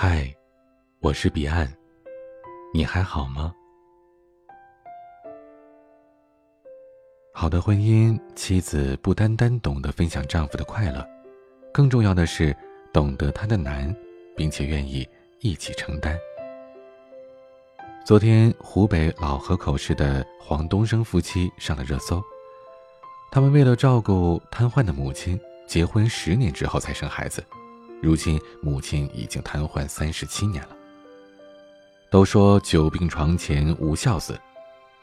嗨，我是彼岸，你还好吗？好的婚姻，妻子不单单懂得分享丈夫的快乐，更重要的是懂得他的难，并且愿意一起承担。昨天，湖北老河口市的黄东升夫妻上了热搜。他们为了照顾瘫痪的母亲，结婚十年之后才生孩子，如今母亲已经瘫痪三十七年了。都说久病床前无孝子，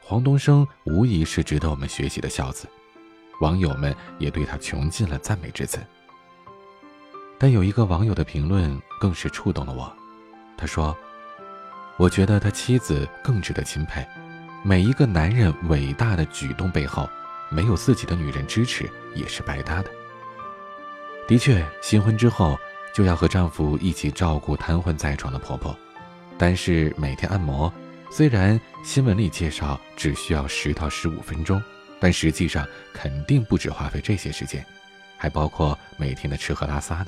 黄东升无疑是值得我们学习的孝子，网友们也对他穷尽了赞美之词。但有一个网友的评论更是触动了我，他说。我觉得他妻子更值得钦佩。每一个男人伟大的举动背后，没有自己的女人支持也是白搭的。的确，新婚之后就要和丈夫一起照顾瘫痪在床的婆婆，但是每天按摩，虽然新闻里介绍只需要十到十五分钟，但实际上肯定不止花费这些时间，还包括每天的吃喝拉撒呢。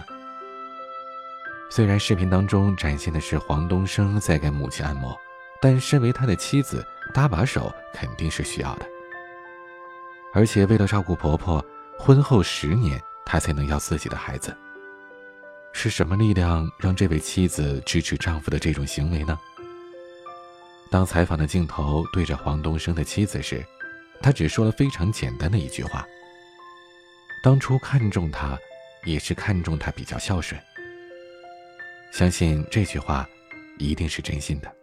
虽然视频当中展现的是黄东升在给母亲按摩，但身为他的妻子，搭把手肯定是需要的。而且为了照顾婆婆，婚后十年他才能要自己的孩子。是什么力量让这位妻子支持丈夫的这种行为呢？当采访的镜头对着黄东升的妻子时，他只说了非常简单的一句话：“当初看中他，也是看中他比较孝顺。”相信这句话一定是真心的，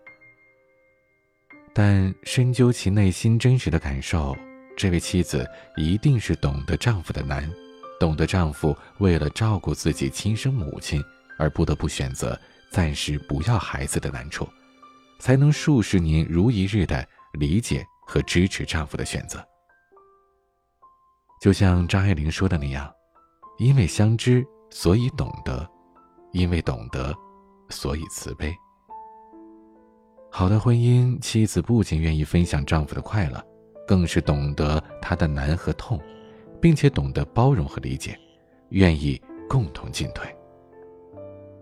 但深究其内心真实的感受，这位妻子一定是懂得丈夫的难，懂得丈夫为了照顾自己亲生母亲而不得不选择暂时不要孩子的难处，才能数十年如一日的理解和支持丈夫的选择。就像张爱玲说的那样，因为相知，所以懂得。因为懂得，所以慈悲。好的婚姻，妻子不仅愿意分享丈夫的快乐，更是懂得他的难和痛，并且懂得包容和理解，愿意共同进退。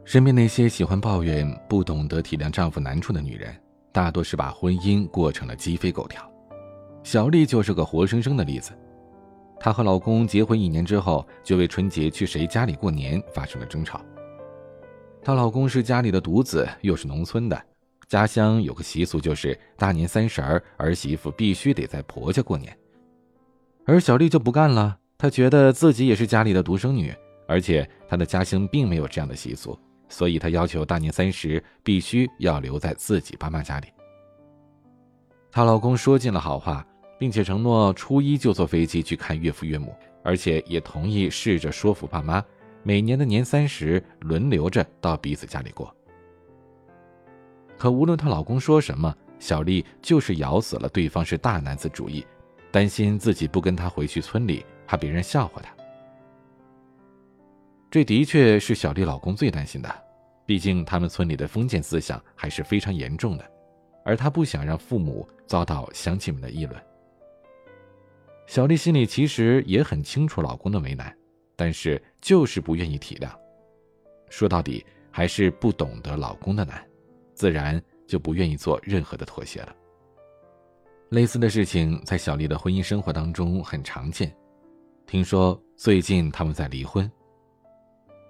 身边那些喜欢抱怨、不懂得体谅丈夫难处的女人，大多是把婚姻过成了鸡飞狗跳。小丽就是个活生生的例子。她和老公结婚一年之后，就为春节去谁家里过年发生了争吵。她老公是家里的独子，又是农村的，家乡有个习俗，就是大年三十儿儿媳妇必须得在婆家过年。而小丽就不干了，她觉得自己也是家里的独生女，而且她的家乡并没有这样的习俗，所以她要求大年三十必须要留在自己爸妈家里。她老公说尽了好话，并且承诺初一就坐飞机去看岳父岳母，而且也同意试着说服爸妈。每年的年三十，轮流着到彼此家里过。可无论她老公说什么，小丽就是咬死了对方是大男子主义，担心自己不跟他回去村里，怕别人笑话他。这的确是小丽老公最担心的，毕竟他们村里的封建思想还是非常严重的，而他不想让父母遭到乡亲们的议论。小丽心里其实也很清楚老公的为难。但是就是不愿意体谅，说到底还是不懂得老公的难，自然就不愿意做任何的妥协了。类似的事情在小丽的婚姻生活当中很常见，听说最近他们在离婚。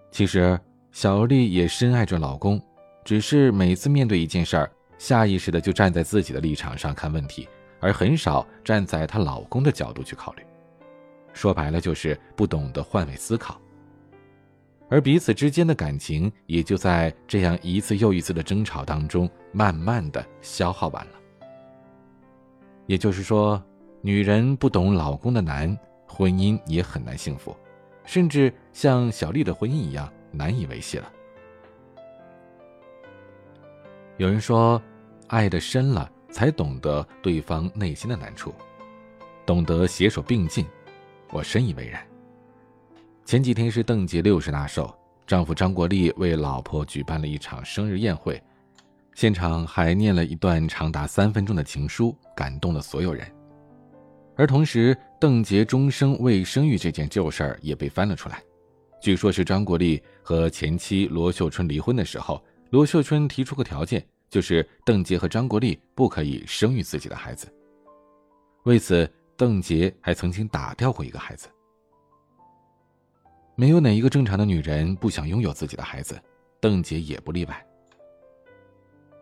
其实小丽也深爱着老公，只是每次面对一件事儿，下意识的就站在自己的立场上看问题，而很少站在她老公的角度去考虑。说白了就是不懂得换位思考，而彼此之间的感情也就在这样一次又一次的争吵当中，慢慢的消耗完了。也就是说，女人不懂老公的难，婚姻也很难幸福，甚至像小丽的婚姻一样难以维系了。有人说，爱的深了，才懂得对方内心的难处，懂得携手并进。我深以为然。前几天是邓婕六十大寿，丈夫张国立为老婆举办了一场生日宴会，现场还念了一段长达三分钟的情书，感动了所有人。而同时，邓婕终生未生育这件旧事儿也被翻了出来。据说是张国立和前妻罗秀春离婚的时候，罗秀春提出个条件，就是邓婕和张国立不可以生育自己的孩子。为此，邓婕还曾经打掉过一个孩子。没有哪一个正常的女人不想拥有自己的孩子，邓婕也不例外。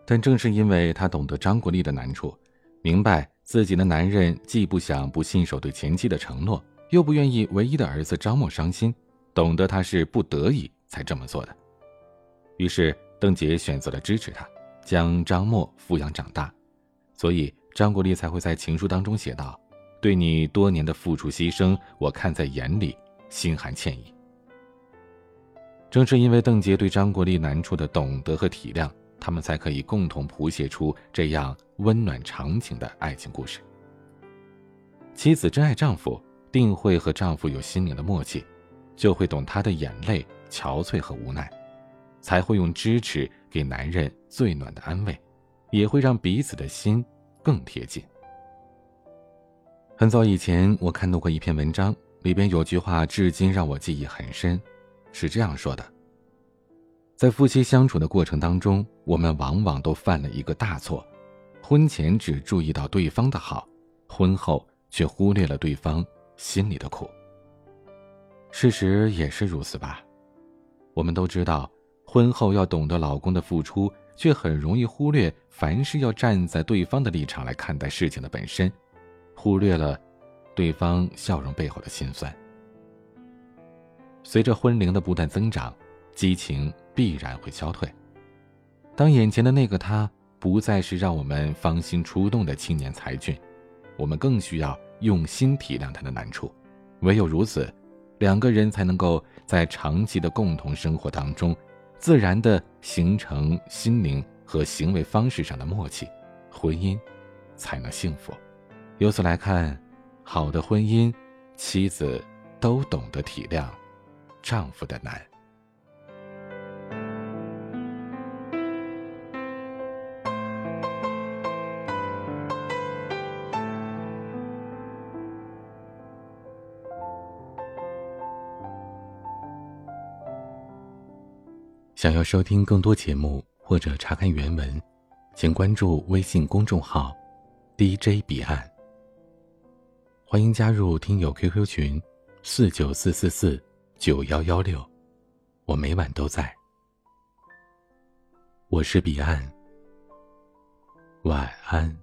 但正是因为她懂得张国立的难处，明白自己的男人既不想不信守对前妻的承诺，又不愿意唯一的儿子张默伤心，懂得他是不得已才这么做的。于是，邓婕选择了支持他，将张默抚养长大。所以，张国立才会在情书当中写道：“对你多年的付出牺牲，我看在眼里，心含歉意。”正是因为邓婕对张国立难处的懂得和体谅，他们才可以共同谱写出这样温暖长情的爱情故事。妻子真爱丈夫，定会和丈夫有心灵的默契，就会懂他的眼泪、憔悴和无奈，才会用支持给男人最暖的安慰，也会让彼此的心更贴近。很早以前，我看到过一篇文章，里边有句话，至今让我记忆很深。是这样说的：在夫妻相处的过程当中，我们往往都犯了一个大错，婚前只注意到对方的好，婚后却忽略了对方心里的苦。事实也是如此吧？我们都知道，婚后要懂得老公的付出，却很容易忽略凡事要站在对方的立场来看待事情的本身，忽略了对方笑容背后的辛酸。随着婚龄的不断增长，激情必然会消退。当眼前的那个他不再是让我们芳心出动的青年才俊，我们更需要用心体谅他的难处。唯有如此，两个人才能够在长期的共同生活当中，自然的形成心灵和行为方式上的默契，婚姻才能幸福。由此来看，好的婚姻，妻子都懂得体谅。丈夫的难。想要收听更多节目或者查看原文，请关注微信公众号 “DJ 彼岸”。欢迎加入听友 QQ 群：四九四四四。九幺幺六，我每晚都在。我是彼岸，晚安。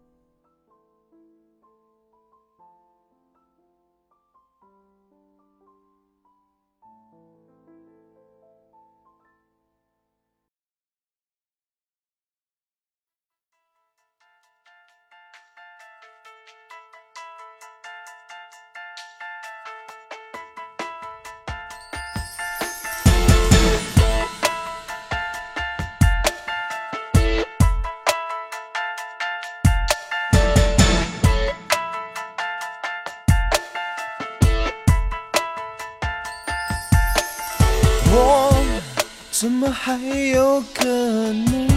还有可能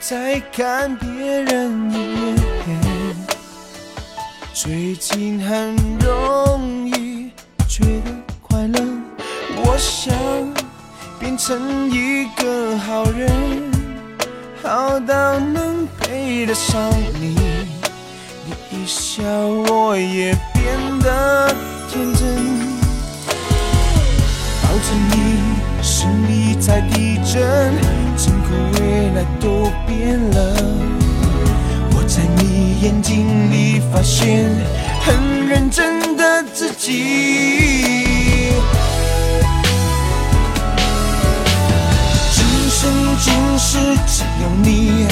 再看别人一眼？最近很容易觉得快乐，我想变成一个好人，好到能配得上你。你一笑，我也变得在地震，整个未来都变了。我在你眼睛里发现很认真的自己。今生今世只有你，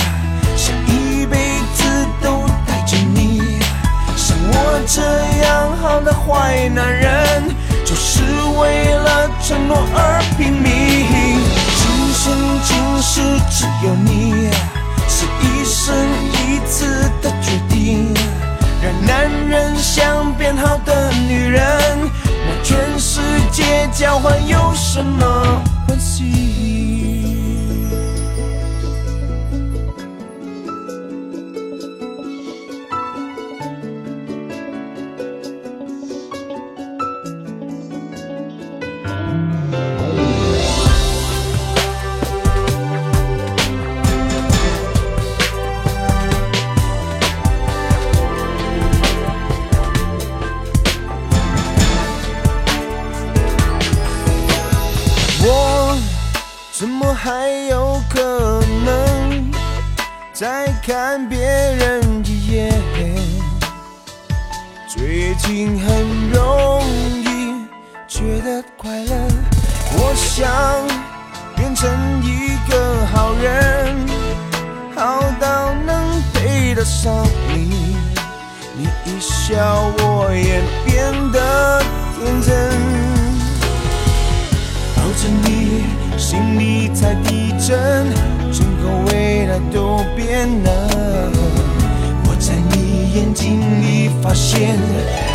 交换有什么关系？别人一眼。最近很容易觉得快乐，我想变成一个好人，好到能配得上你。你一笑，我也变得天真。抱着你，心里在地震，整个未都变了。我在你眼睛里发现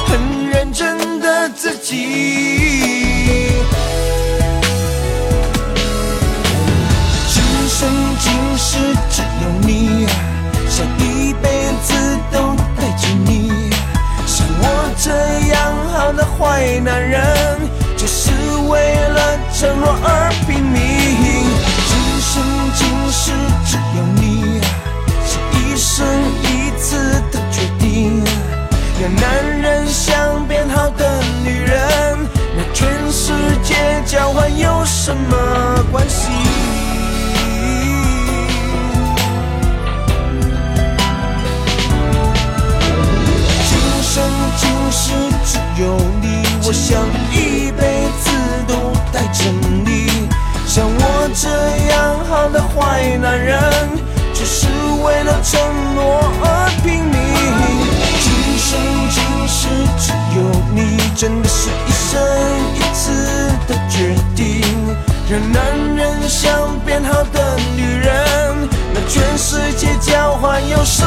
很认真的自己。今生今世只有你，想一辈子都带着你。像我这样好的坏男人，就是为了承诺而有你，我想一辈子都带着你。像我这样好的坏男人，只是为了承诺而拼命。今生今世只有你，真的是一生一次的决定。让男人想变好的女人，那全世界交换有什